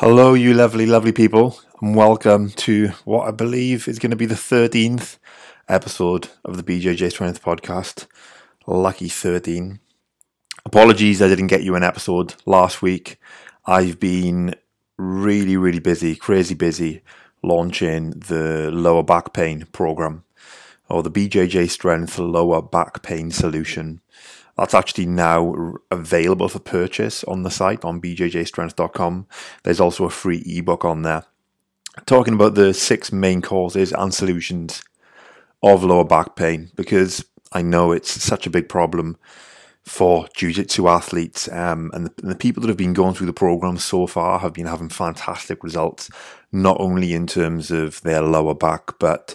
Hello, you lovely, lovely people, and welcome to what I believe is going to be the 13th episode of the BJJ Strength podcast. Lucky 13. Apologies, I didn't get you an episode last week. I've been really, really busy, crazy busy launching the lower back pain program or the BJJ Strength lower back pain solution. That's actually now available for purchase on the site on bjjstrength.com. There's also a free ebook on there talking about the six main causes and solutions of lower back pain because I know it's such a big problem for jiu-jitsu athletes um, and, the, and, the, people that have been going through the program so far have been having fantastic results not only in terms of their lower back but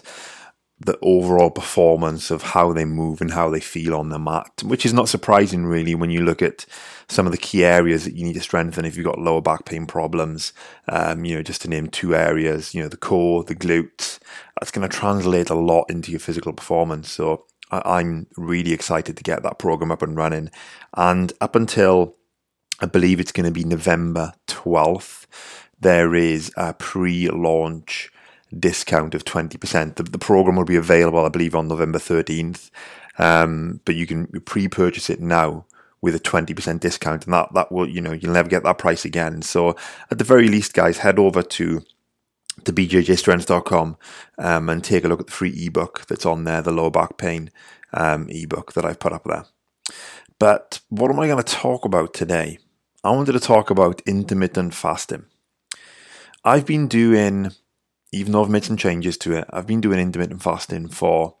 the overall performance of how they move and how they feel on the mat, which is not surprising really when you look at some of the key areas that you need to strengthen if you've got lower back pain problems. Um, you know, just to name two areas, you know, the core, the glutes. That's going to translate a lot into your physical performance. So I- I'm really excited to get that program up and running. And up until I believe it's going to be November 12th, there is a pre-launch discount of 20%. The, the program will be available, I believe, on November 13th, um, but you can pre purchase it now with a 20% discount, and that, that will, you know, you'll never get that price again. So, at the very least, guys, head over to to bjjstrength.com um, and take a look at the free ebook that's on there, the lower back pain um, ebook that I've put up there. But what am I going to talk about today? I wanted to talk about intermittent fasting. I've been doing even though I've made some changes to it, I've been doing intermittent fasting for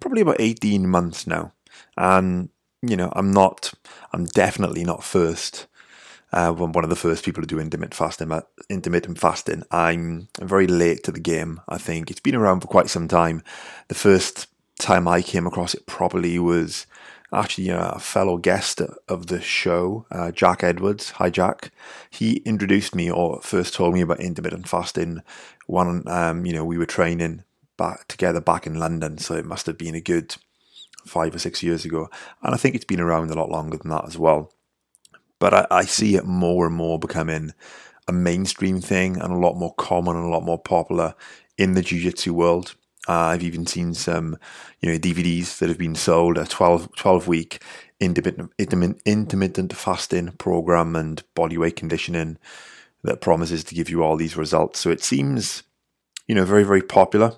probably about 18 months now. And, you know, I'm not, I'm definitely not first. Uh, one of the first people to do intermittent fasting. Intermittent fasting. I'm very late to the game. I think it's been around for quite some time. The first time I came across it probably was actually a fellow guest of the show, uh, Jack Edwards. Hi, Jack. He introduced me or first told me about intermittent fasting when um, you know we were training back together back in London. So it must have been a good five or six years ago, and I think it's been around a lot longer than that as well. But I, I see it more and more becoming a mainstream thing and a lot more common and a lot more popular in the jiu-jitsu world. Uh, I've even seen some, you know, DVDs that have been sold a 12, 12 week intermittent, intermittent fasting program and body weight conditioning that promises to give you all these results. So it seems, you know, very, very popular.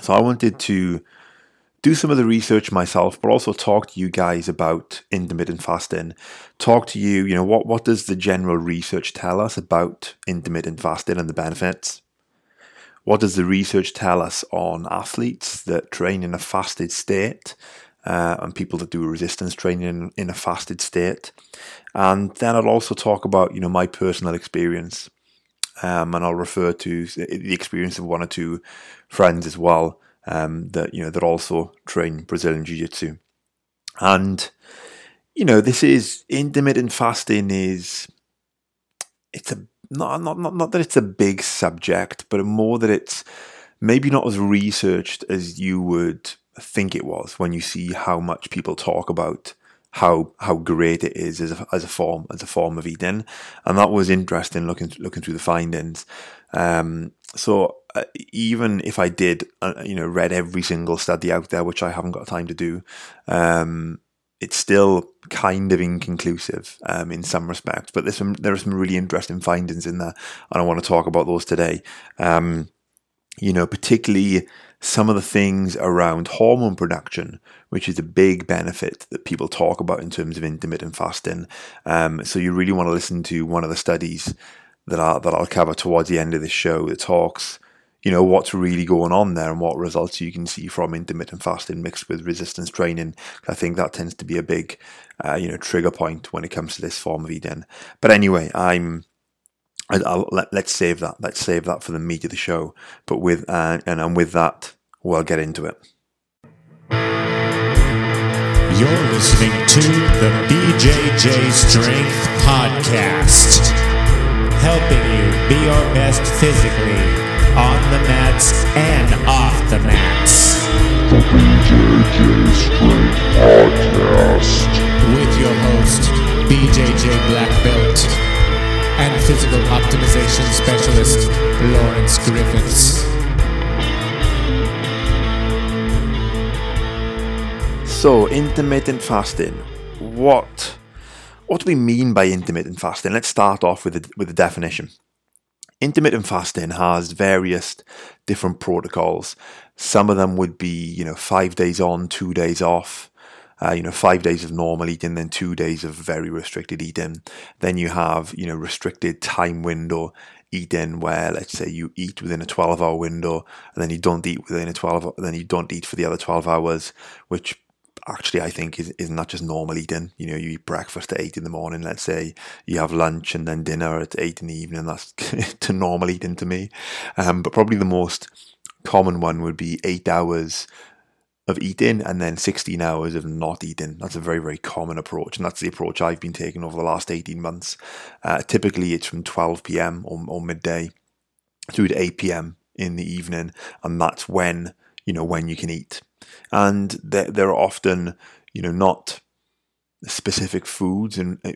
So I wanted to do some of the research myself, but also talk to you guys about intermittent fasting. Talk to you, you know, what, what does the general research tell us about intermittent fasting and the benefits? What does the research tell us on athletes that train in a fasted state uh, and people that do resistance training in, a fasted state? And then I'll also talk about you know my personal experience, um, and I'll refer to the experience of one or two friends as well um, that you know that also train Brazilian Jiu Jitsu, and you know this is intermittent fasting is it's a not, not, not, not that it's a big subject, but more that it's maybe not as researched as you would think it was when you see how much people talk about how how great it is as a, as a form as a form of eating, and that was interesting looking looking through the findings. Um, so uh, even if I did, uh, you know, read every single study out there, which I haven't got time to do, um, it's still kind of inconclusive um, in some respects, but there's some there are some really interesting findings in there, and I want to talk about those today. Um, you know, particularly some of the things around hormone production, which is a big benefit that people talk about in terms of intermittent fasting. Um, so you really want to listen to one of the studies that I that I'll cover towards the end of this show that talks you know what's really going on there and what results you can see from intermittent fasting mixed with resistance training. I think that tends to be a big, uh, you know, trigger point when it comes to this form of eating. But anyway, I'm. I'll, let, us save that. Let's save that for the meat of the show. But with uh, and and with that, we'll get into it. You're listening to the BJJ Strength Podcast, helping you be your best physically on the mats and off the mats. The BJJ Strength Podcast. With your host, BJJ Black Belt. and physical optimization specialist, Lawrence Griffiths. So, intermittent fasting. What what do we mean by intermittent fasting? Let's start off with the, with the definition. Intermittent fasting has various different protocols. Some of them would be, you know, five days on, two days off. Uh, you know, five days of normal eating, then two days of very restricted eating. Then you have, you know, restricted time window eating where, let's say, you eat within a 12 hour window and then you don't eat within a 12, then you don't eat for the other 12 hours, which actually I think is, is not just normal eating. You know, you eat breakfast at eight in the morning, let's say you have lunch and then dinner at eight in the evening. That's to normal eating to me. Um, but probably the most common one would be eight hours of eating and then 16 hours of not eating. That's a very, very common approach. And that's the approach I've been taking over the last 18 months. Uh, typically, it's from 12 p.m. Or, or midday through to 8 p.m. in the evening. And that's when, you know, when you can eat and there, there are often, you know, not specific foods and uh,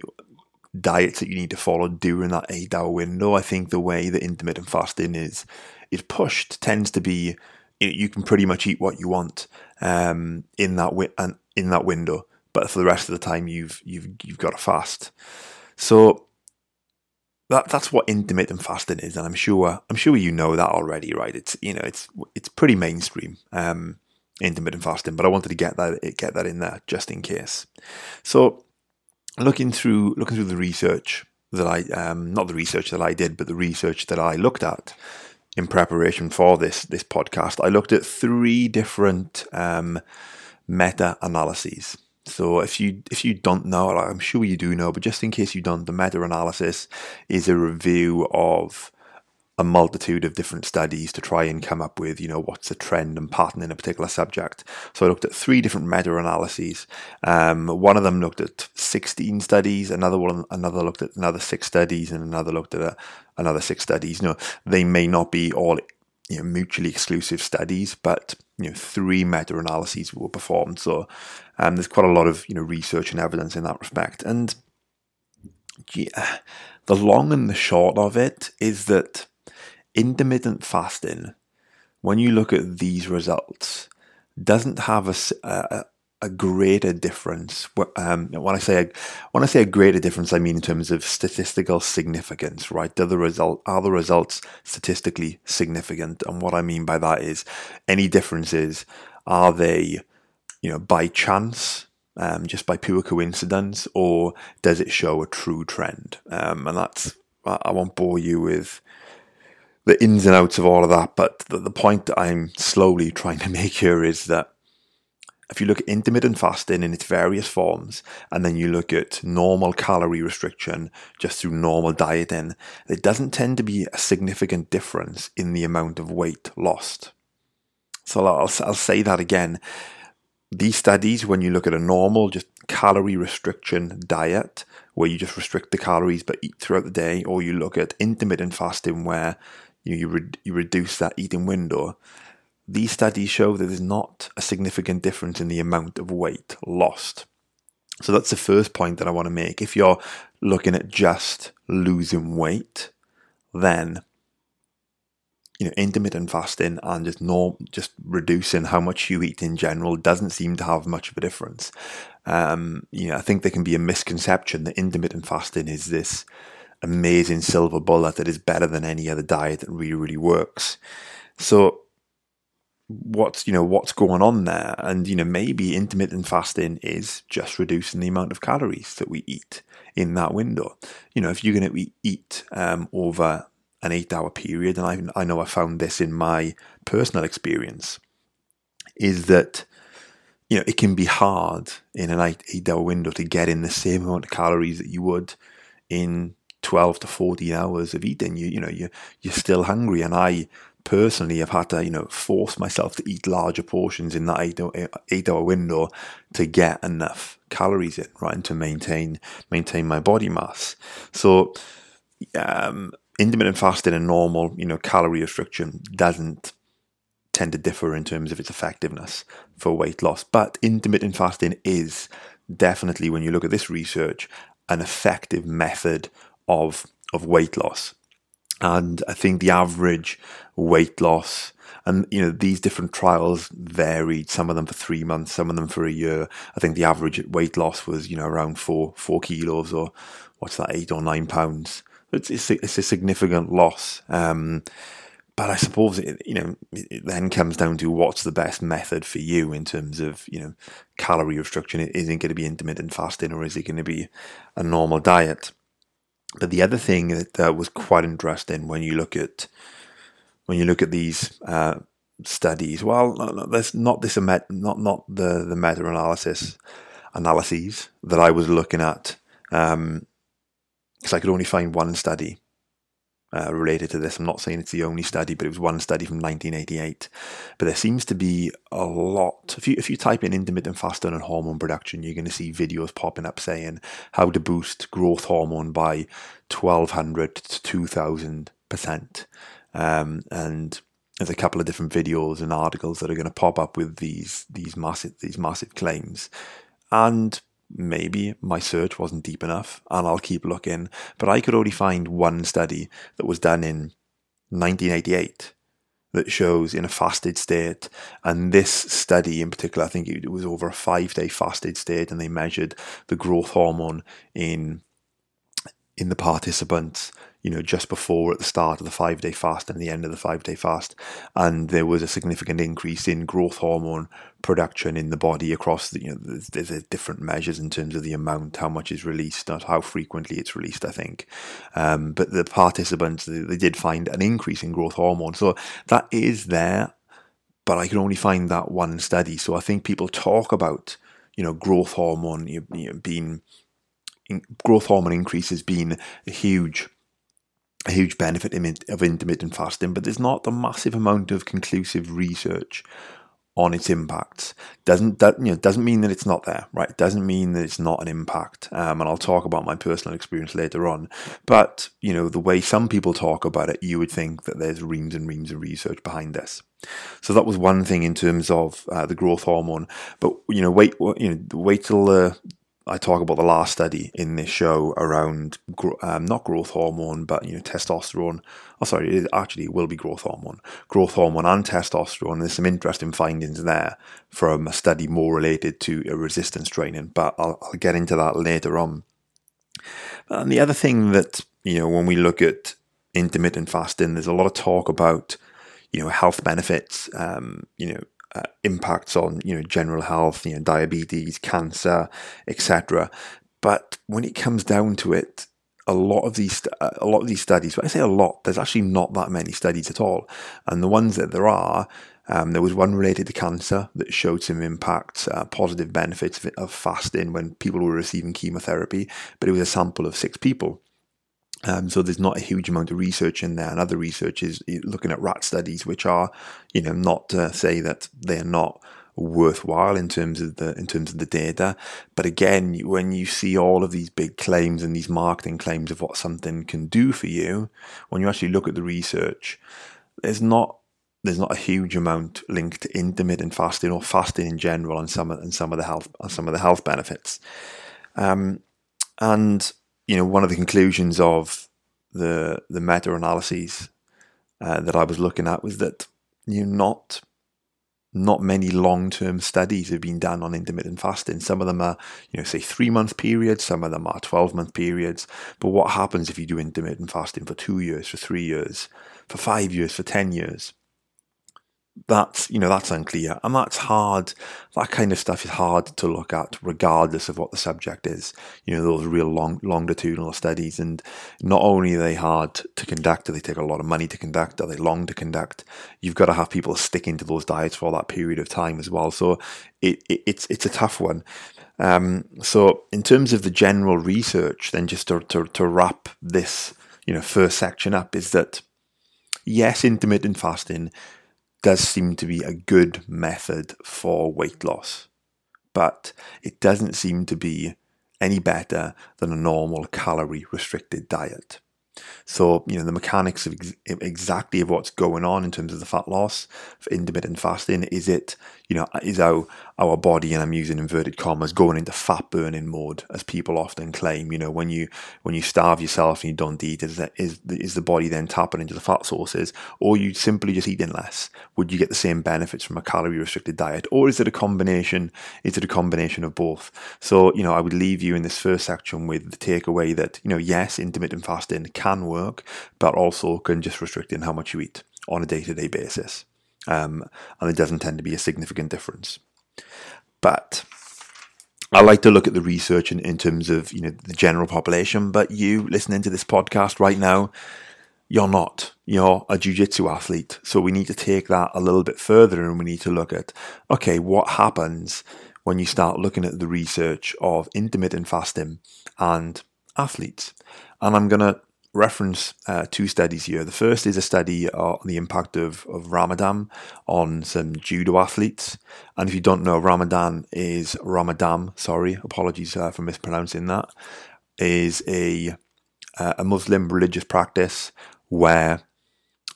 diets that you need to follow during that eight hour window. I think the way that intermittent fasting is is pushed tends to be you can pretty much eat what you want um, in that wi- in that window, but for the rest of the time you've you've you've got to fast. So that that's what intermittent fasting is, and I'm sure I'm sure you know that already, right? It's you know it's it's pretty mainstream. Um, intermittent fasting, but I wanted to get that get that in there just in case. So looking through looking through the research that I um, not the research that I did, but the research that I looked at in preparation for this this podcast, I looked at three different um, meta analyses. So if you if you don't know, I'm sure you do know, but just in case you don't, the meta analysis is a review of a multitude of different studies to try and come up with, you know, what's a trend and pattern in a particular subject. So I looked at three different meta-analyses. Um, one of them looked at 16 studies, another one, another looked at another six studies, and another looked at a, another six studies. You know, they may not be all you know, mutually exclusive studies, but you know, three meta-analyses were performed. So um, there's quite a lot of you know research and evidence in that respect. And yeah, the long and the short of it is that intermittent fasting, when you look at these results, doesn't have a, a, a greater difference. Um, when I say a, when I say a greater difference, I mean in terms of statistical significance, right? Are the result are the results statistically significant? And what I mean by that is any differences are they, you know, by chance, um, just by pure coincidence, or does it show a true trend? Um, and that's I won't bore you with the ins and outs of all of that. But the, the point that I'm slowly trying to make here is that if you look at intermittent fasting in its various forms, and then you look at normal calorie restriction just through normal dieting, there doesn't tend to be a significant difference in the amount of weight lost. So I'll, I'll say that again. These studies, when you look at a normal, just calorie restriction diet, where you just restrict the calories but eat throughout the day, or you look at intermittent fasting, where you, you, re- you reduce that eating window, these studies show that there's not a significant difference in the amount of weight lost. So that's the first point that I want to make. If you're looking at just losing weight, then you know intermittent fasting and just norm, just reducing how much you eat in general doesn't seem to have much of a difference. Um, you know, I think there can be a misconception that intermittent fasting is this amazing silver bullet that is better than any other diet that really, really works. So what's you know what's going on there and you know maybe intermittent fasting is just reducing the amount of calories that we eat in that window you know if you're going to eat um, over an eight hour period and I, I know i found this in my personal experience is that you know it can be hard in an eight, eight hour window to get in the same amount of calories that you would in 12 to 14 hours of eating, you you know you you're still hungry. And I personally have had to you know force myself to eat larger portions in that eight hour, eight hour window to get enough calories in, right, and to maintain maintain my body mass. So um, intermittent fasting and normal you know calorie restriction doesn't tend to differ in terms of its effectiveness for weight loss, but intermittent fasting is definitely when you look at this research an effective method of of weight loss. And I think the average weight loss, and you know, these different trials varied. Some of them for three months, some of them for a year. I think the average weight loss was, you know, around four four kilos or what's that, eight or nine pounds. It's it's a, it's a significant loss. Um, but I suppose it, you know it then comes down to what's the best method for you in terms of you know calorie restriction. Is it going to be intermittent fasting or is it going to be a normal diet? But the other thing that uh, was quite interesting when you look at when you look at these uh, studies, well, there's not this not not the the meta analysis analyses that I was looking at because um, I could only find one study uh, related to this. I'm not saying it's the only study, but it was one study from 1988. But there seems to be a lot. If you if you type in intermittent fasting and hormone production, you're going to see videos popping up saying how to boost growth hormone by 1200 to 2000 percent. Um, and there's a couple of different videos and articles that are going to pop up with these these massive these massive claims. And maybe my search wasn't deep enough and I'll keep looking. But I could only find one study that was done in 1988 that shows in a fasted state. And this study in particular, I think it was over a five day fasted state and they measured the growth hormone in in the participants you know, just before at the start of the five day fast and the end of the five day fast. And there was a significant increase in growth hormone production in the body across the, you know, there's, there's different measures in terms of the amount, how much is released, not how frequently it's released, I think. Um, but the participants, they, they did find an increase in growth hormone. So that is there, but I can only find that one study. So I think people talk about, you know, growth hormone you know, being, growth hormone increases being a huge a huge benefit of intermittent fasting, but there's not a massive amount of conclusive research on its impacts. Doesn't that you know doesn't mean that it's not there, right? Doesn't mean that it's not an impact. Um, and I'll talk about my personal experience later on. But you know the way some people talk about it, you would think that there's reams and reams of research behind this. So that was one thing in terms of uh, the growth hormone. But you know, wait, you know, wait till the I talk about the last study in this show around um, not growth hormone, but you know testosterone. Oh, sorry, it actually will be growth hormone, growth hormone and testosterone. There's some interesting findings there from a study more related to resistance training, but I'll, I'll get into that later on. And the other thing that you know when we look at intermittent fasting, there's a lot of talk about you know health benefits. Um, you know uh, impacts on you know general health, you know diabetes, cancer, etc. But when it comes down to it, a lot of these uh, a lot of these studies, when I say a lot, there's actually not that many studies at all, and the ones that there are. Um, there was one related to cancer that showed some impacts, uh, positive benefits of fasting when people were receiving chemotherapy, but it was a sample of six people. Um, so there's not a huge amount of research in there, and other research is looking at rat studies, which are, you know, not to say that they're not worthwhile in terms of the in terms of the data. But again, when you see all of these big claims and these marketing claims of what something can do for you, when you actually look at the research, there's not there's not a huge amount linked to intermittent fasting or fasting in general and some and some of the health and some of the health benefits. Um, and you know, one of the conclusions of the the meta analyses uh, that I was looking at was that you know, not not many long term studies have been done on intermittent fasting. Some of them are, you know, say three month periods, some of them are 12 month periods. But what happens if you do intermittent fasting for two years, for three years, for five years, for 10 years? That's you know that's unclear and that's hard that kind of stuff is hard to look at regardless of what the subject is you know those real long longitudinal studies and not only are they hard to conduct they take a lot of money to conduct are they long to conduct? You've got to have people sticking to those diets for that period of time as well so it, it it's it's a tough one. Um, so in terms of the general research then just to, to, to wrap this you know first section up is that yes intermittent fasting does seem to be a good method for weight loss, but it doesn't seem to be any better than a normal calorie restricted diet. So, you know, the mechanics of ex- exactly of what's going on in terms of the fat loss for intermittent fasting is it, you know, is our our body, and I'm using inverted commas, going into fat burning mode, as people often claim. You know, when you when you starve yourself and you don't eat, is that is is the body then tapping into the fat sources, or you simply just eating less? Would you get the same benefits from a calorie restricted diet, or is it a combination? Is it a combination of both? So, you know, I would leave you in this first section with the takeaway that you know, yes, intermittent fasting can work, but also can just restrict in how much you eat on a day to day basis. Um, and it doesn't tend to be a significant difference. But I like to look at the research in, in terms of you know the general population. But you listening to this podcast right now, you're not. You're a jiu-jitsu athlete. So we need to take that a little bit further and we need to look at okay, what happens when you start looking at the research of intermittent fasting and athletes. And I'm gonna reference uh, two studies here. The first is a study on the impact of, of Ramadan on some judo athletes. And if you don't know, Ramadan is Ramadan, sorry, apologies uh, for mispronouncing that, is a, uh, a Muslim religious practice where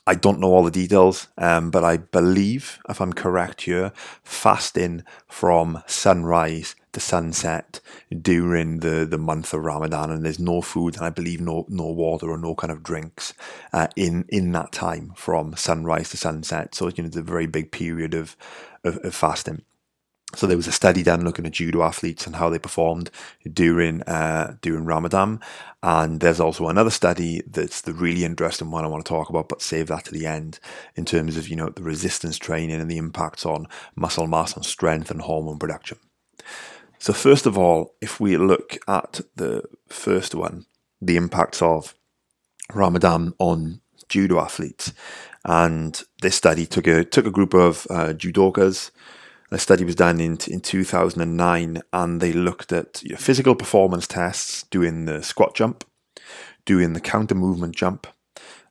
I don't know all the details, um, but I believe, if I'm correct here, fasting from sunrise to sunset during the, the month of Ramadan, and there's no food, and I believe no no water or no kind of drinks uh, in in that time from sunrise to sunset. So you know, it's a very big period of, of, of fasting. So there was a study done looking at judo athletes and how they performed during uh, during Ramadan, and there's also another study that's the really interesting one I want to talk about, but save that to the end in terms of you know the resistance training and the impacts on muscle mass and strength and hormone production. So first of all, if we look at the first one, the impacts of Ramadan on judo athletes, and this study took a took a group of uh, judokas. The study was done in, in 2009 and they looked at you know, physical performance tests doing the squat jump, doing the counter movement jump,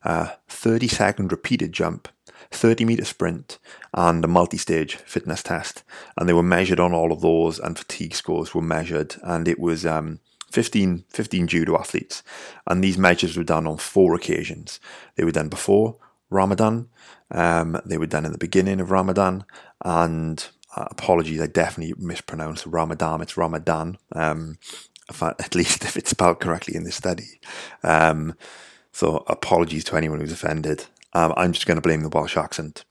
uh, 30 second repeated jump, 30 meter sprint, and a multi stage fitness test. And they were measured on all of those, and fatigue scores were measured. And it was um, 15, 15 judo athletes. And these measures were done on four occasions. They were done before Ramadan, um, they were done in the beginning of Ramadan, and uh, apologies, I definitely mispronounced Ramadan. It's Ramadan, um, at least if it's spelled correctly in this study. Um, so apologies to anyone who's offended. Um, I'm just going to blame the Welsh accent.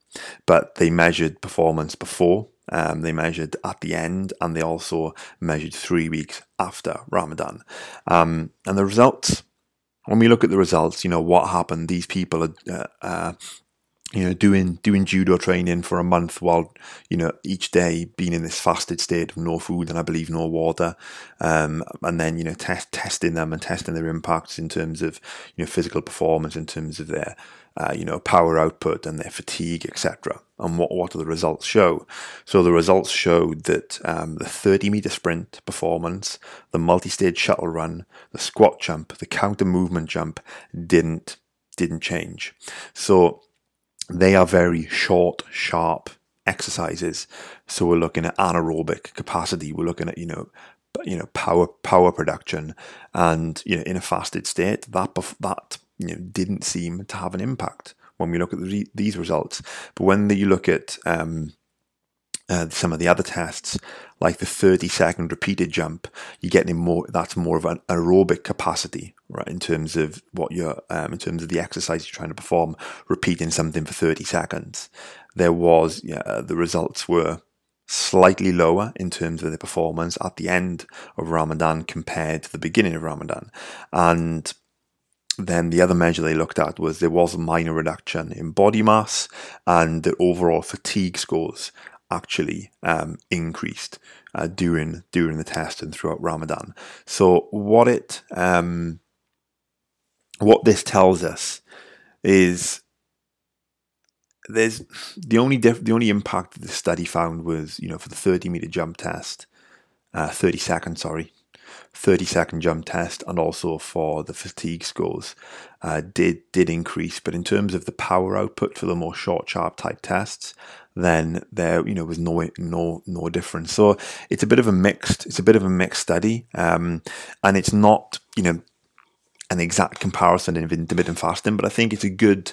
But they measured performance before, um, they measured at the end, and they also measured three weeks after Ramadan. Um, and the results, when we look at the results, you know, what happened, these people are, uh, uh, you know, doing doing judo training for a month while you know each day being in this fasted state of no food and I believe no water, um, and then you know test testing them and testing their impacts in terms of you know physical performance, in terms of their uh, you know power output and their fatigue, etc. And what what do the results show? So the results showed that um, the 30 meter sprint performance, the multi-stage shuttle run, the squat jump, the counter movement jump didn't didn't change. So they are very short, sharp exercises. So we're looking at anaerobic capacity. We're looking at you know, you know power power production, and you know in a fasted state that that you know didn't seem to have an impact when we look at the, these results. But when you look at um, uh, some of the other tests, like the 30 second repeated jump, you're getting more, that's more of an aerobic capacity, right? In terms of what you're, um, in terms of the exercise you're trying to perform, repeating something for 30 seconds. There was, yeah, the results were slightly lower in terms of the performance at the end of Ramadan compared to the beginning of Ramadan. And then the other measure they looked at was there was a minor reduction in body mass and the overall fatigue scores actually um, increased uh, during during the test and throughout Ramadan. So what it um, what this tells us is there's the only diff- the only impact that the study found was you know for the 30 meter jump test, uh, 30 second sorry, 30 second jump test and also for the fatigue scores uh, did did increase. But in terms of the power output for the more short, sharp type tests, then there you know was no no no difference. So it's a bit of a mixed it's a bit of a mixed study, um, and it's not you know an exact comparison of intermittent fasting, but I think it's a good,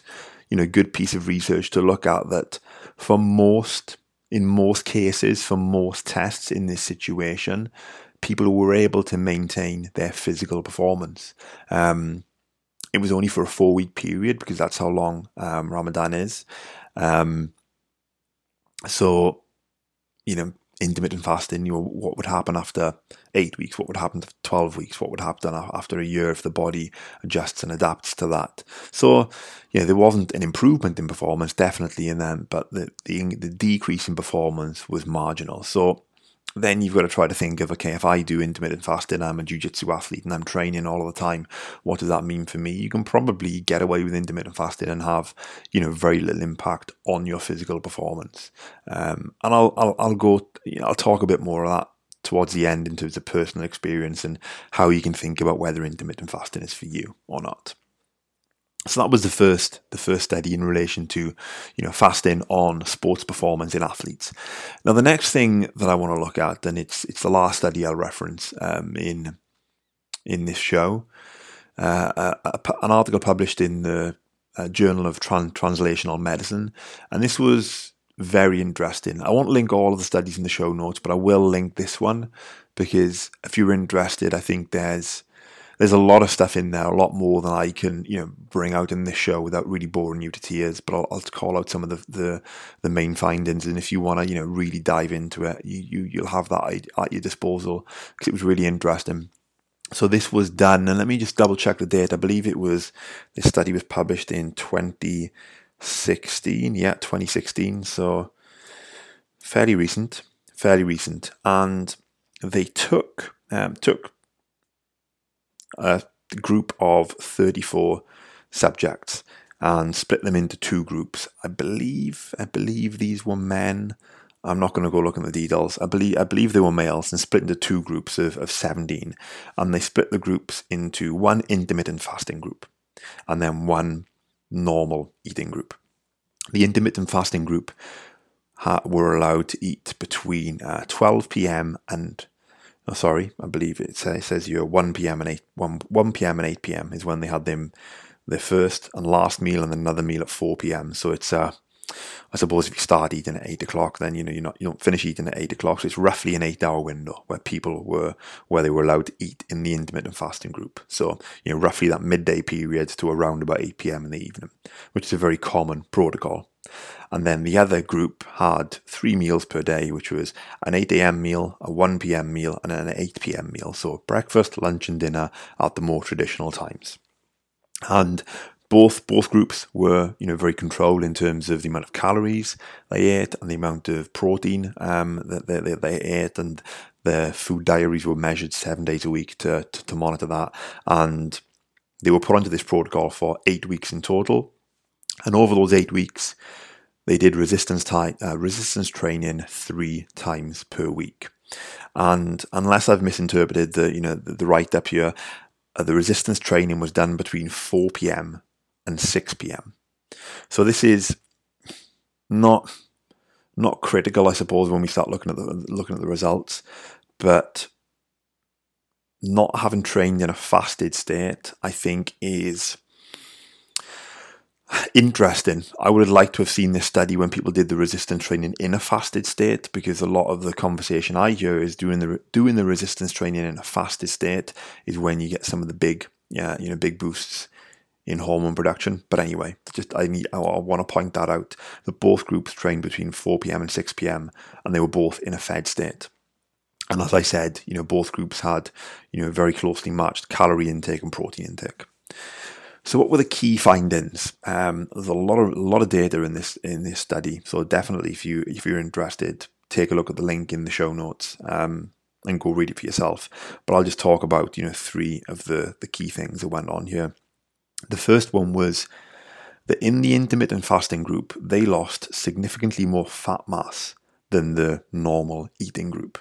you know, good piece of research to look at that for most, in most cases, for most tests in this situation, people were able to maintain their physical performance. Um, it was only for a four week period because that's how long um, Ramadan is. Um, so, you know, intermittent fasting, you know, what would happen after eight weeks? What would happen after 12 weeks? What would happen after a year if the body adjusts and adapts to that? So, yeah, there wasn't an improvement in performance, definitely in them, but the, the, the decrease in performance was marginal. So, then you've got to try to think of okay, if I do intermittent fasting, I'm a jiu-jitsu athlete and I'm training all of the time, what does that mean for me? You can probably get away with intermittent fasting and have, you know, very little impact on your physical performance. Um, and I'll, I'll I'll go, you know, I'll talk a bit more of that towards the end in terms of personal experience and how you can think about whether intermittent fasting is for you or not. So that was the first the first study in relation to you know fasting on sports performance in athletes. Now the next thing that I want to look at, and it's it's the last study I'll reference um, in in this show, uh, a, a, an article published in the uh, Journal of Tran- Translational Medicine, and this was very interesting. I won't link all of the studies in the show notes, but I will link this one because if you're interested, I think there's there's a lot of stuff in there, a lot more than I can, you know, bring out in this show without really boring you to tears. But I'll, I'll call out some of the, the, the main findings, and if you want to, you know, really dive into it, you, you you'll have that at your disposal because it was really interesting. So this was done, and let me just double check the date. I believe it was this study was published in 2016. Yeah, 2016. So fairly recent, fairly recent, and they took um, took a group of 34 subjects and split them into two groups. I believe I believe these were men. I'm not going to go look at the details. I believe I believe they were males and split into two groups of, of 17. And they split the groups into one intermittent fasting group and then one normal eating group. The intermittent fasting group ha- were allowed to eat between uh, 12 p.m. and oh, sorry, I believe it says, here 1 p.m. and 8 1, 1 p.m. and 8 p.m. is when they had them their first and last meal and then another meal at 4 p.m. So it's uh, I suppose if you start eating at eight o'clock, then you know you're not you don't finish eating at eight o'clock. So it's roughly an eight-hour window where people were where they were allowed to eat in the intermittent fasting group. So you know roughly that midday period to around about eight p.m. in the evening, which is a very common protocol. And then the other group had three meals per day, which was an 8 a.m. meal, a 1 p.m. meal, and an 8 p.m. meal. So breakfast, lunch, and dinner at the more traditional times. And both both groups were you know very controlled in terms of the amount of calories they ate and the amount of protein um, that they, they, they, ate and their food diaries were measured seven days a week to, to, to monitor that. And they were put onto this protocol for eight weeks in total. And over those eight weeks they did resistance ty- uh, resistance training three times per week. And unless I've misinterpreted the you know the, the write up here uh, the resistance training was done between 4 p.m and 6 p.m. So this is not not critical, I suppose, when we start looking at the looking at the results, but not having trained in a fasted state, I think, is interesting. I would have liked to have seen this study when people did the resistance training in a fasted state, because a lot of the conversation I hear is doing the doing the resistance training in a fasted state is when you get some of the big, yeah, you know, big boosts in hormone production. But anyway, just I need I, want to point that out that both groups trained between 4 p.m. and 6 p.m. and they were both in a fed state. And as I said, you know, both groups had, you know, very closely matched calorie intake and protein intake. So, what were the key findings? Um, there's a lot of a lot of data in this in this study. So, definitely, if you if you're interested, take a look at the link in the show notes um, and go read it for yourself. But I'll just talk about you know three of the the key things that went on here. The first one was that in the intermittent fasting group, they lost significantly more fat mass than the normal eating group.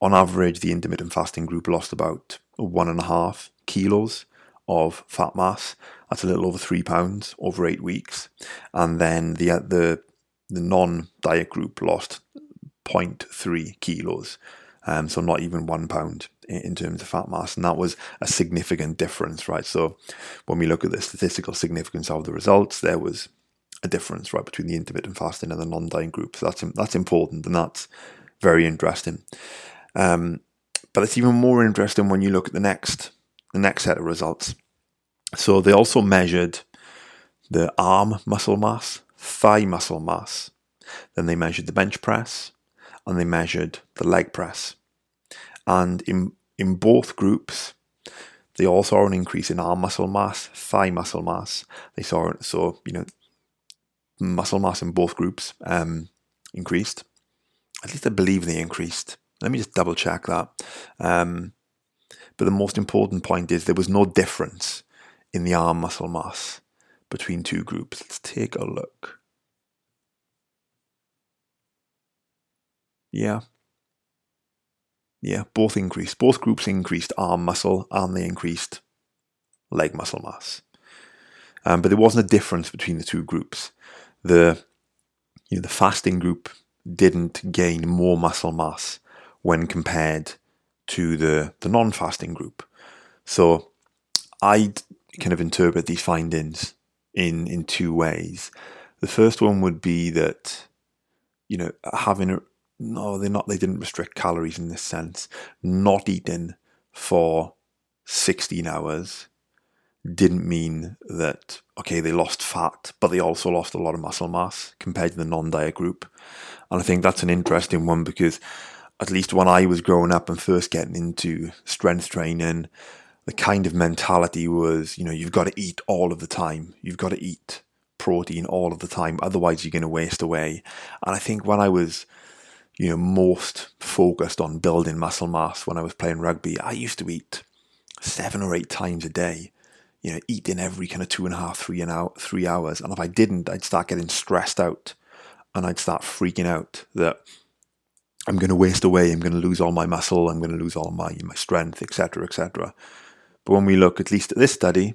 On average, the intermittent fasting group lost about one and a half kilos of fat mass. That's a little over three pounds over eight weeks. And then the uh, the the non-diet group lost 0.3 kilos Um, so not even one pound in, in terms of fat mass, and that was a significant difference, right? So when we look at the statistical significance of the results, there was a difference, right, between the intermittent fasting and the non-dying group. So that's that's important, and that's very interesting. Um, but it's even more interesting when you look at the next the next set of results. So they also measured the arm muscle mass, thigh muscle mass. Then they measured the bench press, and they measured the leg press. And in in both groups, they all saw an increase in arm muscle mass, thigh muscle mass. They saw so you know muscle mass in both groups um, increased. At least I believe they increased. Let me just double check that. Um, but the most important point is there was no difference in the arm muscle mass between two groups. Let's take a look. Yeah. Yeah, both increased. Both groups increased arm muscle and they increased leg muscle mass. Um, but there wasn't a difference between the two groups. The you know, the fasting group didn't gain more muscle mass when compared to the, the non fasting group. So I kind of interpret these findings in, in two ways. The first one would be that, you know, having a, no, they're not, they didn't restrict calories in this sense. Not eating for 16 hours didn't mean that, okay, they lost fat, but they also lost a lot of muscle mass compared to the non diet group. And I think that's an interesting one because at least when I was growing up and first getting into strength training, the kind of mentality was, you know, you've got to eat all of the time. You've got to eat protein all of the time. Otherwise, you're going to waste away. And I think when I was, you know, most focused on building muscle mass when I was playing rugby, I used to eat seven or eight times a day. You know, eating every kind of two and a half, three and out, three hours. And if I didn't, I'd start getting stressed out, and I'd start freaking out that I'm going to waste away. I'm going to lose all my muscle. I'm going to lose all my my strength, etc., etc. But when we look at least at this study,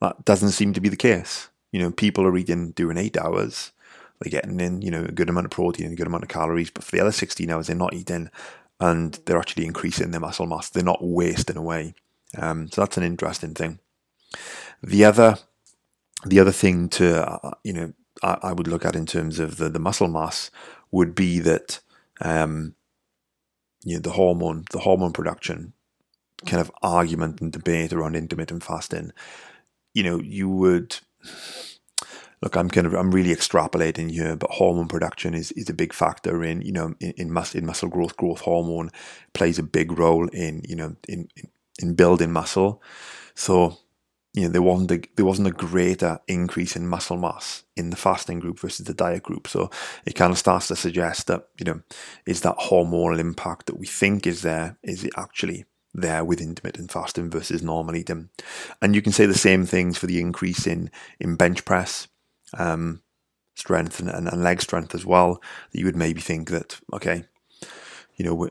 that doesn't seem to be the case. You know, people are eating doing eight hours. They're getting in, you know, a good amount of protein, a good amount of calories. But for the other 16 hours, they're not eating, and they're actually increasing their muscle mass. They're not wasting away. Um, so that's an interesting thing. The other, the other thing to uh, you know, I, I would look at in terms of the, the muscle mass would be that um, you know, the hormone, the hormone production kind of argument and debate around intermittent fasting, you know, you would look. I'm kind of I'm really extrapolating here, but hormone production is, is a big factor in you know in, in muscle in muscle growth. Growth hormone plays a big role in you know in in, in building muscle. So you know, there wasn't a, there wasn't a greater increase in muscle mass in the fasting group versus the diet group. So it kind of starts to suggest that, you know, is that hormonal impact that we think is there, is it actually there with intermittent fasting versus normal eating? And you can say the same things for the increase in, in bench press, um, strength and, and, and leg strength as well. That you would maybe think that, okay, you know,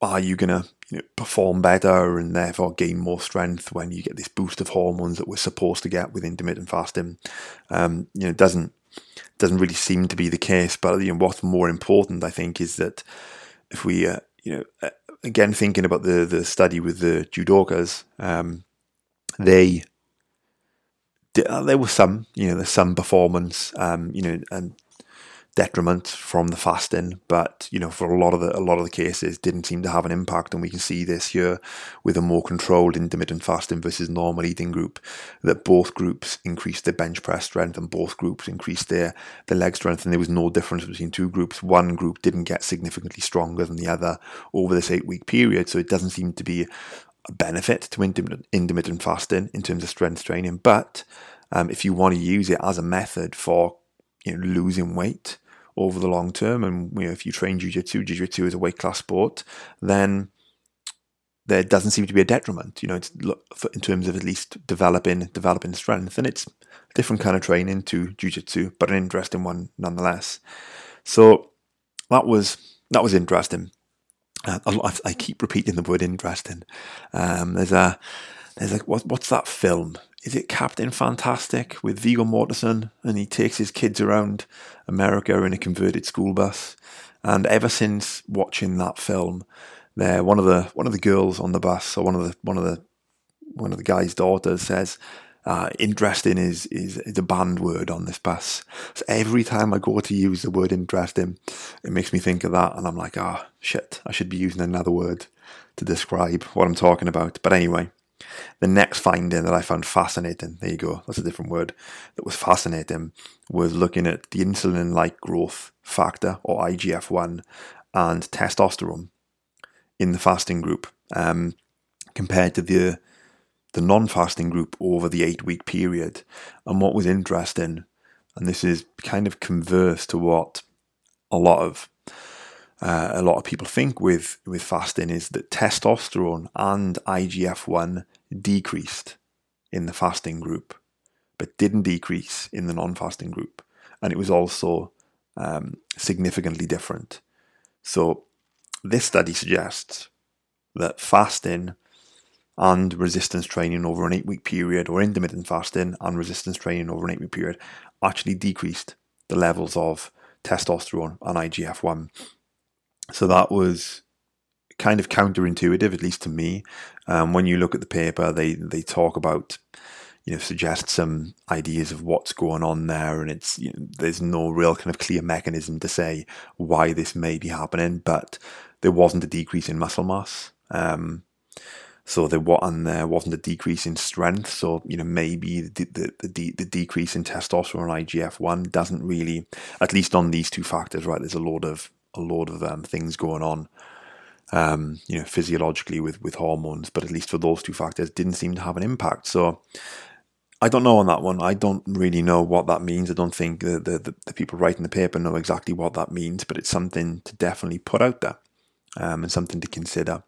are you going to you know, perform better and therefore gain more strength when you get this boost of hormones that we're supposed to get with intermittent fasting? Um, you know, it doesn't doesn't really seem to be the case. But you know, what's more important, I think, is that if we, uh, you know, uh, again thinking about the the study with the judokas, um, they there was some, you know, there's some performance, um, you know, and detriment from the fasting, but you know, for a lot of the a lot of the cases, didn't seem to have an impact, and we can see this here with a more controlled intermittent fasting versus normal eating group, that both groups increased their bench press strength and both groups increased their their leg strength, and there was no difference between two groups. One group didn't get significantly stronger than the other over this eight week period, so it doesn't seem to be benefit to intermittent, fasting in terms of strength training, but um, if you want to use it as a method for you know, losing weight, over the long term. And you know, if you train jiu-jitsu, jiu-jitsu is a weight class sport, then there doesn't seem to be a detriment, you know, in terms of at least developing developing strength. And it's a different kind of training to jiu-jitsu, but an interesting one nonetheless. So that was that was interesting. Uh, I, I, keep repeating the word interesting. Um, there's a there's like what, what's that film? is it Captain Fantastic with Viggo Mortensen, and he takes his kids around America in a converted school bus. And ever since watching that film, there one of the one of the girls on the bus, or one of the one of the one of the guy's daughters says, uh, interesting is, is is a banned word on this bus. So every time I go to use the word interesting, it makes me think of that, and I'm like, ah, oh, shit, I should be using another word to describe what I'm talking about. But anyway, the next finding that I found fascinating, there you go, that's a different word, that was fascinating, was looking at the insulin like growth factor, or IGF 1, and testosterone in the fasting group um, compared to the the non-fasting group over the eight-week period. And what was interesting, and this is kind of converse to what a lot of uh, a lot of people think with with fasting is that testosterone and IGF one decreased in the fasting group, but didn't decrease in the non-fasting group, and it was also um, significantly different. So this study suggests that fasting and resistance training over an eight week period, or intermittent fasting and resistance training over an eight week period, actually decreased the levels of testosterone and IGF 1. So that was kind of counterintuitive, at least to me. Um, when you look at the paper, they, they talk about, you know, suggest some ideas of what's going on there, and it's you know, there's no real kind of clear mechanism to say why this may be happening, but there wasn't a decrease in muscle mass. Um, so there was, and there wasn't a decrease in strength. So you know maybe the the, the, the decrease in testosterone and IGF one doesn't really, at least on these two factors, right? There's a lot of a lot of um, things going on, um, you know, physiologically with with hormones, but at least for those two factors, didn't seem to have an impact. So. I don't know on that one. I don't really know what that means. I don't think the, the, the people writing the paper know exactly what that means, but it's something to definitely put out there um, and something to consider.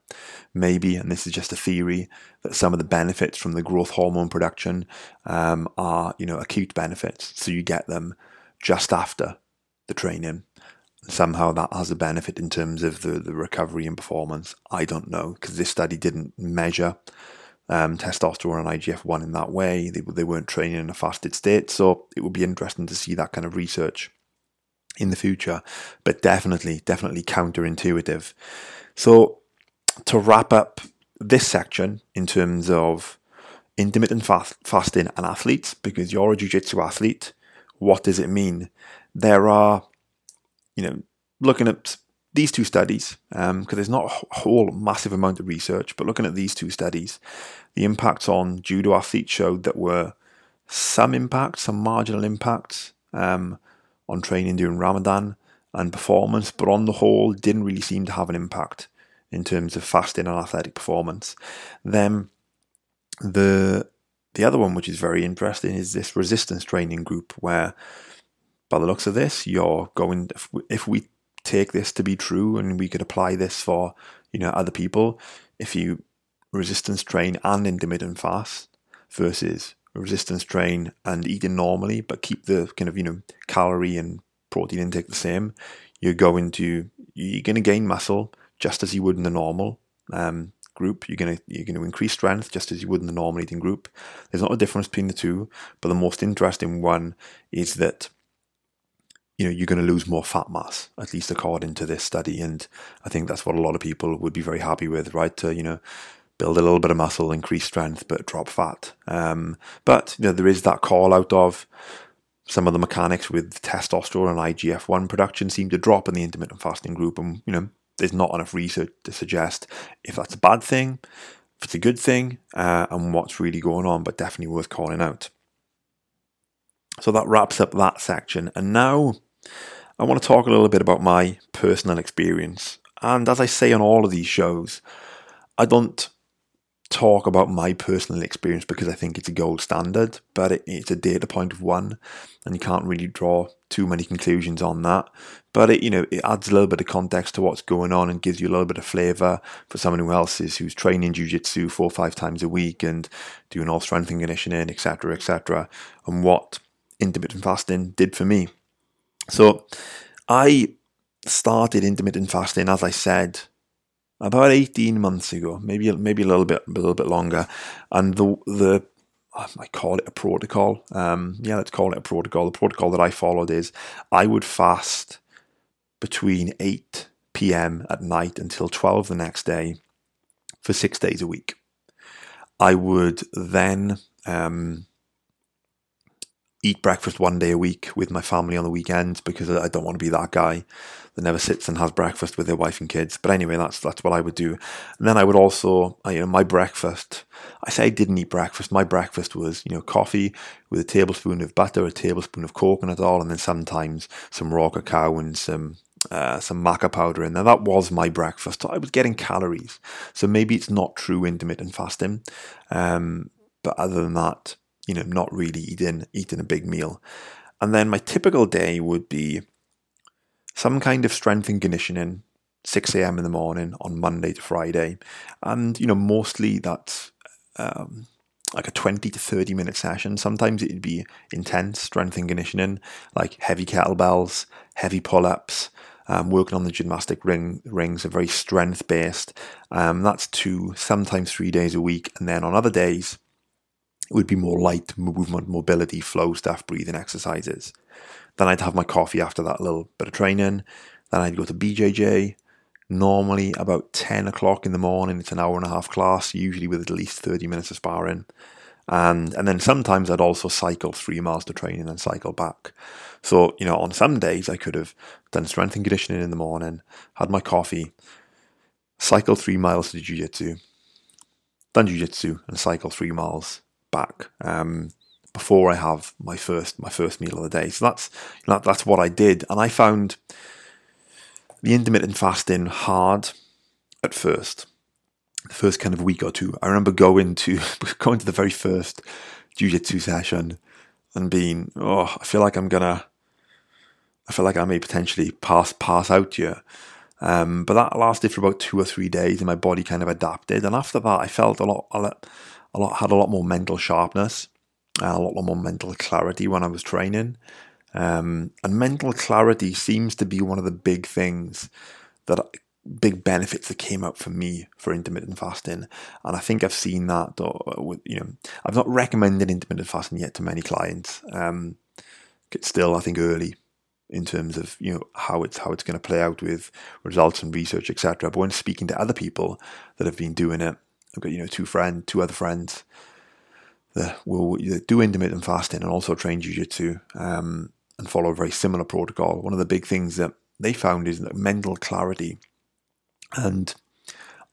Maybe, and this is just a theory, that some of the benefits from the growth hormone production um, are, you know, acute benefits. So you get them just after the training. Somehow that has a benefit in terms of the, the recovery and performance. I don't know because this study didn't measure um, testosterone and IGF 1 in that way. They, they weren't training in a fasted state. So it would be interesting to see that kind of research in the future, but definitely, definitely counterintuitive. So, to wrap up this section in terms of intermittent fast, fasting and athletes, because you're a jiu jitsu athlete, what does it mean? There are, you know, looking at these two studies, because um, there's not a whole massive amount of research, but looking at these two studies, the impacts on judo athletes showed that were some impacts, some marginal impacts. Um, on training during Ramadan and performance, but on the whole, didn't really seem to have an impact in terms of fasting and athletic performance. Then the the other one, which is very interesting, is this resistance training group, where by the looks of this, you're going. If we, if we take this to be true, and we could apply this for you know other people, if you resistance train and intermittent fast versus resistance train and eating normally, but keep the kind of you know calorie and protein intake the same, you're going to you're going to gain muscle just as you would in the normal um, group. You're going to you're going to increase strength just as you would in the normal eating group. There's not a difference between the two, but the most interesting one is that you know you're going to lose more fat mass, at least according to this study, and I think that's what a lot of people would be very happy with, right? To you know build a little bit of muscle, increase strength, but drop fat. Um, but you know, there is that call out of some of the mechanics with testosterone and IGF one production seem to drop in the intermittent fasting group, and you know, there's not enough research to suggest if that's a bad thing, if it's a good thing, uh, and what's really going on. But definitely worth calling out. So that wraps up that section, and now I want to talk a little bit about my personal experience. And as I say on all of these shows, I don't talk about my personal experience because I think it's a gold standard, but it, it's a data point of one, and you can't really draw too many conclusions on that. But it, you know, it adds a little bit of context to what's going on and gives you a little bit of flavour for someone who else is who's training jiu-jitsu four or five times a week and doing all strength and conditioning, etc., etc., and what intermittent fasting did for me. So, I started intermittent fasting, as I said, about 18 months ago, maybe maybe a little bit a little bit longer, and the the I call it a protocol. Um, yeah, let's call it a protocol. The protocol that I followed is I would fast between 8 p.m. at night until 12 the next day for six days a week. I would then um, eat breakfast one day a week with my family on the weekends because I don't want to be that guy that never sits and has breakfast with their wife and kids. But anyway, that's that's what I would do. And then I would also, you know, my breakfast. I say I didn't eat breakfast. My breakfast was, you know, coffee with a tablespoon of butter, a tablespoon of coconut oil, and then sometimes some raw cacao and some uh, some maca powder in there. That was my breakfast. So I was getting calories. So maybe it's not true intermittent fasting. Um, but other than that, you know, not really eating eating a big meal. And then my typical day would be some kind of strength and conditioning, 6 a.m. in the morning on Monday to Friday. And, you know, mostly that's um, like a 20 to 30 minute session. Sometimes it'd be intense strength and conditioning, like heavy kettlebells, heavy pull ups, um, working on the gymnastic ring rings are very strength based. Um, that's two, sometimes three days a week. And then on other days, it would be more light movement, mobility, flow stuff, breathing exercises. Then I'd have my coffee after that little bit of training. Then I'd go to BJJ. Normally about 10 o'clock in the morning. It's an hour and a half class, usually with at least 30 minutes of sparring. And, and then sometimes I'd also cycle three miles to training and cycle back. So, you know, on some days I could have done strength and conditioning in the morning, had my coffee, cycled three miles to jiu-jitsu, done jiu-jitsu and cycle three miles back um, before I have my first my first meal of the day. So that's that, that's what I did, and I found the intermittent fasting hard at first. The first kind of week or two, I remember going to going to the very first jiu-jitsu session and being, oh, I feel like I'm gonna, I feel like I may potentially pass pass out here. Um, but that lasted for about two or three days, and my body kind of adapted. And after that, I felt a lot, a lot had a lot more mental sharpness, a lot more mental clarity when I was training. Um, and mental clarity seems to be one of the big things that big benefits that came out for me for intermittent fasting, and I think I've seen that. Or, with, you know, I've not recommended intermittent fasting yet to many clients. Um, it's still, I think, early in terms of you know how it's how it's going to play out with results and research, etc. But when speaking to other people that have been doing it, I've got you know two friend, two other friends will do intermittent fasting and also train jiu-jitsu um, and follow a very similar protocol. One of the big things that they found is that mental clarity and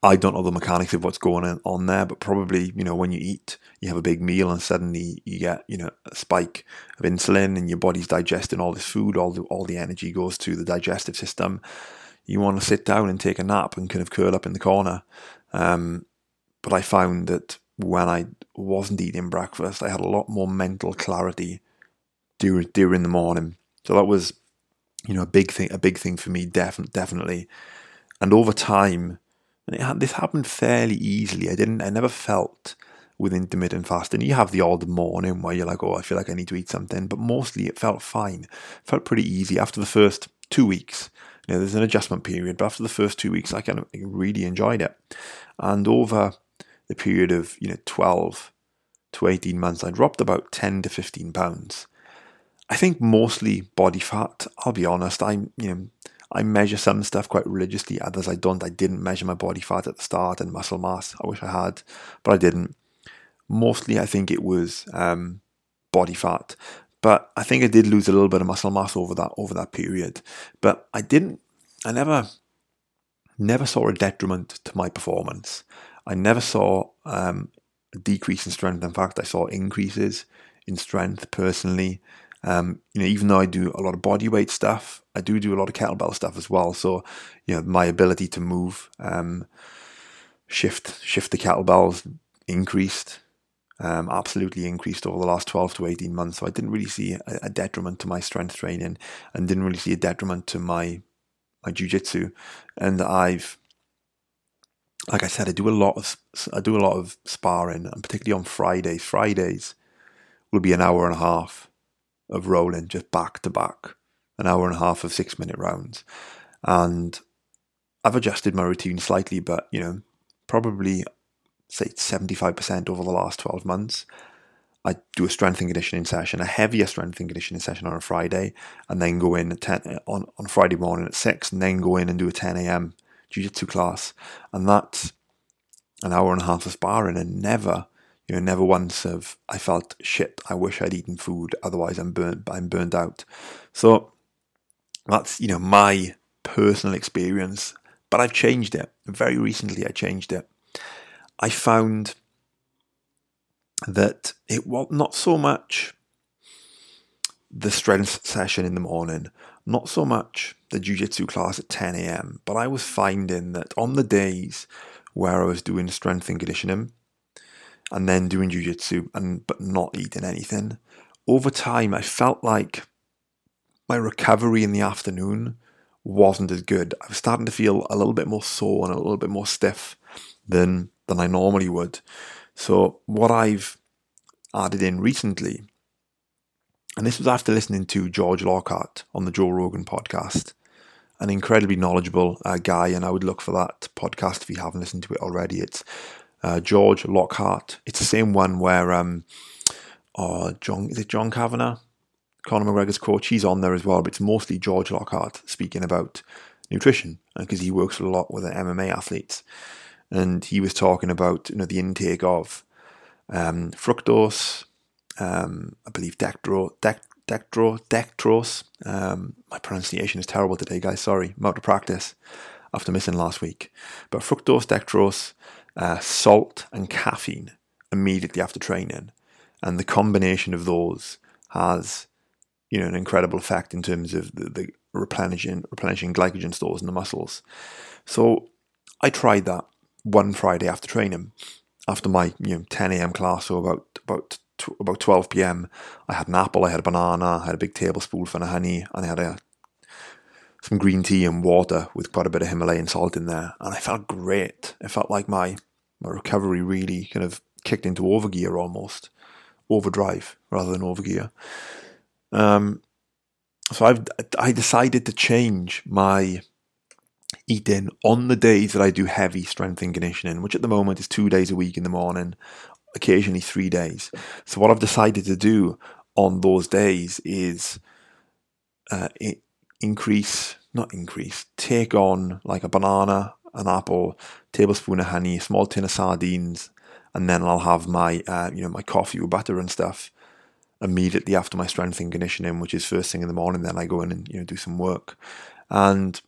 I don't know the mechanics of what's going on there, but probably, you know, when you eat, you have a big meal and suddenly you get, you know, a spike of insulin and your body's digesting all this food, all the, all the energy goes to the digestive system. You want to sit down and take a nap and kind of curl up in the corner. Um, but I found that when I wasn't eating breakfast, I had a lot more mental clarity during, during the morning. So that was, you know, a big thing, a big thing for me, definitely, definitely. And over time, and it, this happened fairly easily. I didn't, I never felt with intermittent fasting. You have the odd morning where you're like, oh, I feel like I need to eat something, but mostly it felt fine. It felt pretty easy after the first two weeks. You know, there's an adjustment period, but after the first two weeks, I kind of really enjoyed it. And over the period of you know 12 to 18 months, I dropped about 10 to 15 pounds. I think mostly body fat. I'll be honest. I'm you know I measure some stuff quite religiously, others I don't. I didn't measure my body fat at the start and muscle mass. I wish I had, but I didn't. Mostly, I think it was um, body fat, but I think I did lose a little bit of muscle mass over that over that period. But I didn't. I never, never saw a detriment to my performance. I never saw um, a decrease in strength. In fact, I saw increases in strength personally. Um, you know, even though I do a lot of body weight stuff, I do do a lot of kettlebell stuff as well. So, you know, my ability to move, um, shift, shift the kettlebells increased, um, absolutely increased over the last 12 to 18 months. So I didn't really see a, a detriment to my strength training and didn't really see a detriment to my, my jujitsu. And I've, like I said, I do a lot of, I do a lot of sparring and particularly on Fridays. Fridays will be an hour and a half of rolling just back to back, an hour and a half of six minute rounds. And I've adjusted my routine slightly, but you know, probably say 75% over the last 12 months. I do a strength and conditioning session, a heavier strength and conditioning session on a Friday, and then go in at 10, on, on Friday morning at 6, and then go in and do a 10 a.m. jiu-jitsu class. And that's an hour and a half of sparring, and never, you know, never once have I felt, shit, I wish I'd eaten food, otherwise I'm burnt, I'm burned out. So that's, you know, my personal experience, but I've changed it. Very recently I changed it. I found that it was not so much the strength session in the morning, not so much the jiu-jitsu class at 10 a.m., but I was finding that on the days where I was doing strength and conditioning and then doing jiu-jitsu and but not eating anything, over time I felt like my recovery in the afternoon wasn't as good. I was starting to feel a little bit more sore and a little bit more stiff than than I normally would. So what I've added in recently, and this was after listening to George Lockhart on the Joe Rogan podcast, an incredibly knowledgeable uh, guy, and I would look for that podcast if you haven't listened to it already. It's uh, George Lockhart. It's the same one where um, oh, John is it John Kavanagh, Conor McGregor's coach. He's on there as well, but it's mostly George Lockhart speaking about nutrition because uh, he works a lot with MMA athletes and he was talking about you know the intake of um, fructose, um, I believe dextro, dextro, dextrose. Um, my pronunciation is terrible today, guys. Sorry, I'm out of practice after missing last week. But fructose, dextrose, uh, salt, and caffeine immediately after training, and the combination of those has you know an incredible effect in terms of the, the replenishing replenishing glycogen stores in the muscles. So I tried that one Friday after training, after my you know 10 a.m. class, so about about about 12 p.m. I had an apple, I had a banana, I had a big tablespoonful of honey, and I had a some green tea and water with quite a bit of Himalayan salt in there, and I felt great. It felt like my my recovery really kind of kicked into overgear almost, overdrive rather than overgear. Um, so I've I decided to change my eating on the days that I do heavy strength and conditioning, which at the moment is two days a week in the morning, occasionally three days. So what I've decided to do on those days is uh, increase, not increase, take on like a banana, an apple, tablespoon of honey, small tin of sardines, and then I'll have my uh, you know my coffee with butter and stuff immediately after my strength and conditioning, which is first thing in the morning. Then I go in and you know do some work, and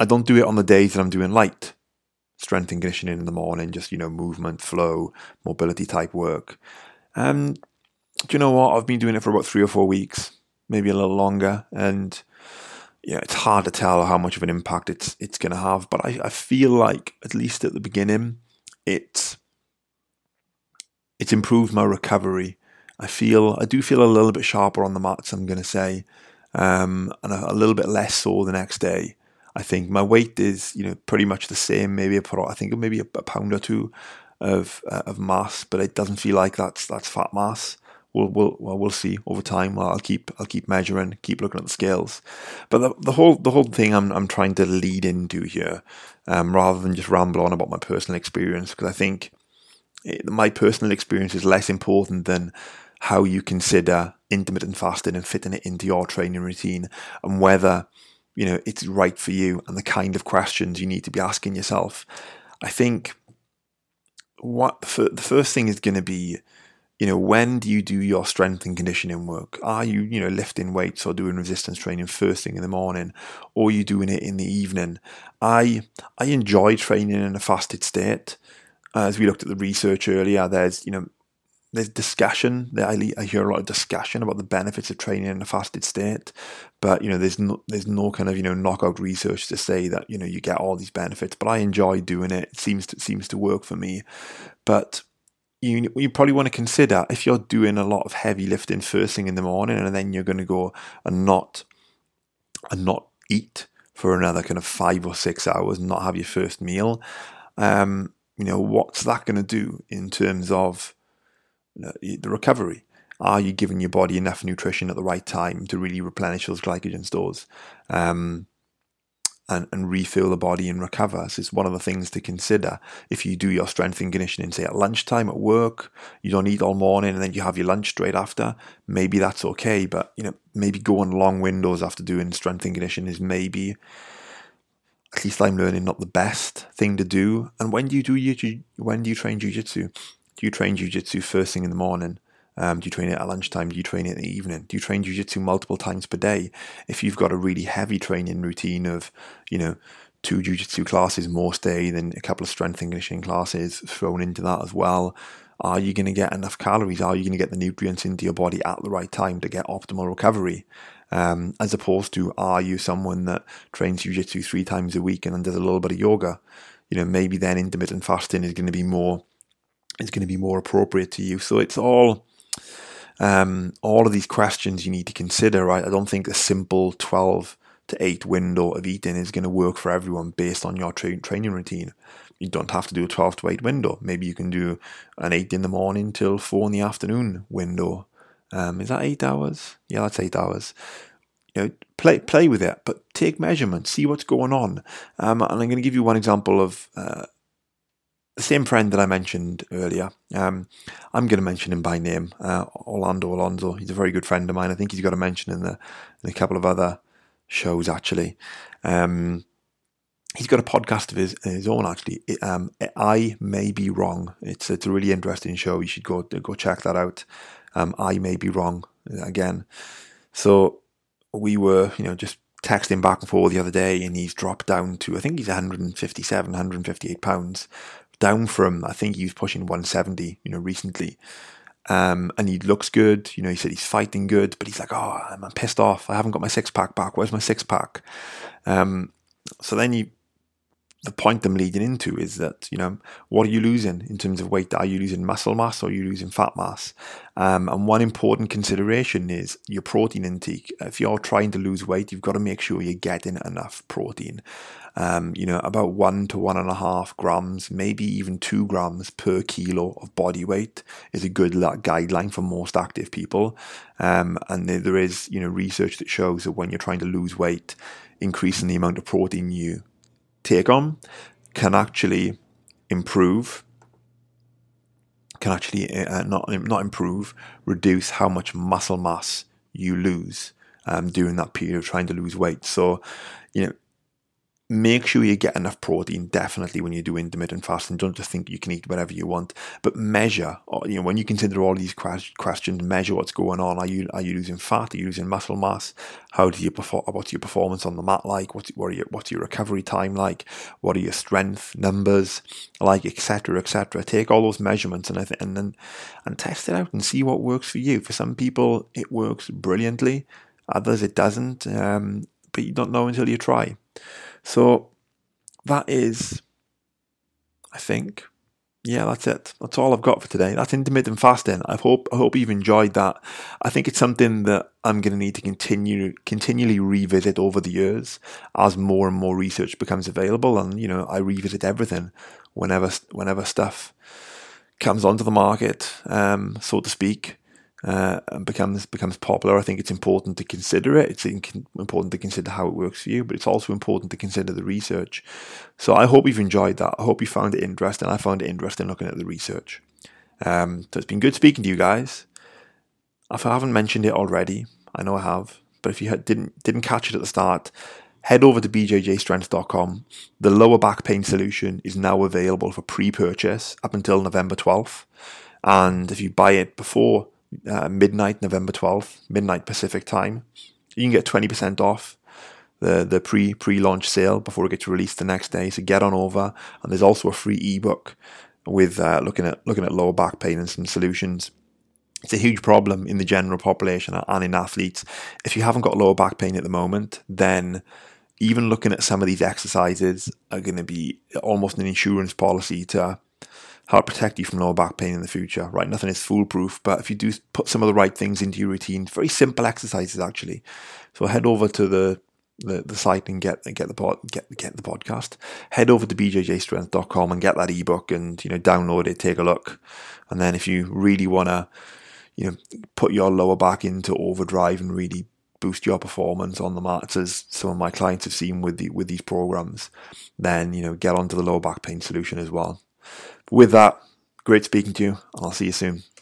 I don't do it on the days that I'm doing light strength and conditioning in the morning, just you know movement, flow, mobility type work. Um, do you know what? I've been doing it for about three or four weeks, maybe a little longer, and yeah, it's hard to tell how much of an impact it's it's going to have. But I, I feel like at least at the beginning, it's it's improved my recovery. I feel I do feel a little bit sharper on the mats. I'm going to say, um, and a, a little bit less sore the next day. I think my weight is you know pretty much the same. Maybe a I think maybe a, a pound or two of uh, of mass, but it doesn't feel like that's that's fat mass. We'll we'll well, we'll see over time. I'll keep I'll keep measuring, keep looking at the scales. But the, the whole the whole thing I'm I'm trying to lead into here, um, rather than just ramble on about my personal experience, because I think it, my personal experience is less important than how you consider intermittent fasting and fitting it into your training routine, and whether you know it's right for you and the kind of questions you need to be asking yourself. I think what the first thing is going to be you know when do you do your strength and conditioning work? Are you you know lifting weights or doing resistance training first thing in the morning or you doing it in the evening? I i enjoy training in a fasted state. As we looked at the research earlier there's you know there's discussion. I, I hear a lot of discussion about the benefits of training in a fasted state, but you know, there's no there's no kind of you know knockout research to say that you know you get all these benefits. But I enjoy doing it. It seems to, it seems to work for me. But you you probably want to consider if you're doing a lot of heavy lifting first thing in the morning, and then you're going to go and not and not eat for another kind of five or six hours, and not have your first meal. Um, you know, what's that going to do in terms of the recovery. Are you giving your body enough nutrition at the right time to really replenish those glycogen stores? Um, and, and refill the body and recover. So it's one of the things to consider if you do your strength and conditioning, say at lunchtime at work, you don't eat all morning and then you have your lunch straight after. Maybe that's okay, but you know, maybe going long windows after doing strength and conditioning is maybe at least I'm learning not the best thing to do. And when do you do jiu when do you train jujitsu? Do you train jujitsu first thing in the morning? Um, do you train it at lunchtime? Do you train it in the evening? Do you train jiu-jitsu multiple times per day? If you've got a really heavy training routine of, you know, two jiu-jitsu classes most day, then a couple of strength and conditioning classes thrown into that as well, are you going to get enough calories? Are you going to get the nutrients into your body at the right time to get optimal recovery? Um, as opposed to, are you someone that trains jiu-jitsu three times a week and then does a little bit of yoga? You know, maybe then intermittent fasting is going to be more is going to be more appropriate to you. So it's all um, all of these questions you need to consider, right? I don't think a simple 12 to 8 window of eating is going to work for everyone based on your tra- training routine. You don't have to do a 12 to 8 window. Maybe you can do an 8 in the morning till 4 in the afternoon window. Um, is that 8 hours? Yeah, that's 8 hours. You know, play play with it, but take measurements, see what's going on. Um, and I'm going to give you one example of uh, the same friend that I mentioned earlier, um, I'm going to mention him by name, uh, Orlando Alonso. He's a very good friend of mine. I think he's got a mention in, the, in a couple of other shows, actually. Um, he's got a podcast of his, his own, actually. It, um, I May Be Wrong. It's, it's a really interesting show. You should go go check that out. Um, I May Be Wrong, again. So we were, you know, just texting back and forth the other day, and he's dropped down to I think he's 157, 158 pounds down from I think he was pushing 170, you know, recently. Um, and he looks good. You know, he said he's fighting good, but he's like, oh, I'm, pissed off. I haven't got my six pack back. Where's my six pack? Um, so then you the point I'm leading into is that you know what are you losing in terms of weight? Are you losing muscle mass or are you losing fat mass? Um, and one important consideration is your protein intake. If you're trying to lose weight, you've got to make sure you're getting enough protein. Um, you know, about one to one and a half grams, maybe even two grams per kilo of body weight is a good guideline for most active people. Um, and there is, you know, research that shows that when you're trying to lose weight, increasing the amount of protein you take on can actually improve can actually uh, not not improve reduce how much muscle mass you lose um, during that period of trying to lose weight. So you know make sure you get enough protein definitely when you do intermittent fasting. Don't just think you can eat whatever you want but measure you know when you consider all these questions measure what's going on. Are you are you losing fat? Are you losing muscle mass? How do you perform what's your performance on the mat like? What's what are your, what's your recovery time like? What are your strength numbers like etc etc take all those measurements and and then and test it out and see what works for you. For some people it works brilliantly. Others it doesn't um, but you don't know until you try so that is, I think, yeah, that's it. That's all I've got for today. That's intermittent fasting. I hope I hope you've enjoyed that. I think it's something that I'm going to need to continue continually revisit over the years as more and more research becomes available, and you know I revisit everything whenever whenever stuff comes onto the market, um, so to speak uh, and becomes becomes popular, I think it's important to consider it. It's important to consider how it works for you, but it's also important to consider the research. So I hope you've enjoyed that. I hope you found it interesting. I found it interesting looking at the research. Um, so it's been good speaking to you guys. If I haven't mentioned it already, I know I have, but if you didn't didn't catch it at the start, head over to bjjstrength.com. The lower back pain solution is now available for pre-purchase up until November 12th. And if you buy it before uh, midnight, November 12th, midnight Pacific time. You can get 20% off the, the pre pre launch sale before it gets released the next day. So get on over. And there's also a free ebook with uh, looking at looking at lower back pain and some solutions. It's a huge problem in the general population and in athletes. If you haven't got lower back pain at the moment, then even looking at some of these exercises are going to be almost an insurance policy to how to protect you from lower back pain in the future, right? Nothing is foolproof, but if you do put some of the right things into your routine, very simple exercises actually. So head over to the the, the site and get get the pod, get get the podcast. Head over to bjjstrength.com and get that ebook and you know download it, take a look, and then if you really want to, you know, put your lower back into overdrive and really boost your performance on the mats, as some of my clients have seen with the with these programs, then you know get onto the lower back pain solution as well. With that, great speaking to you, and I'll see you soon.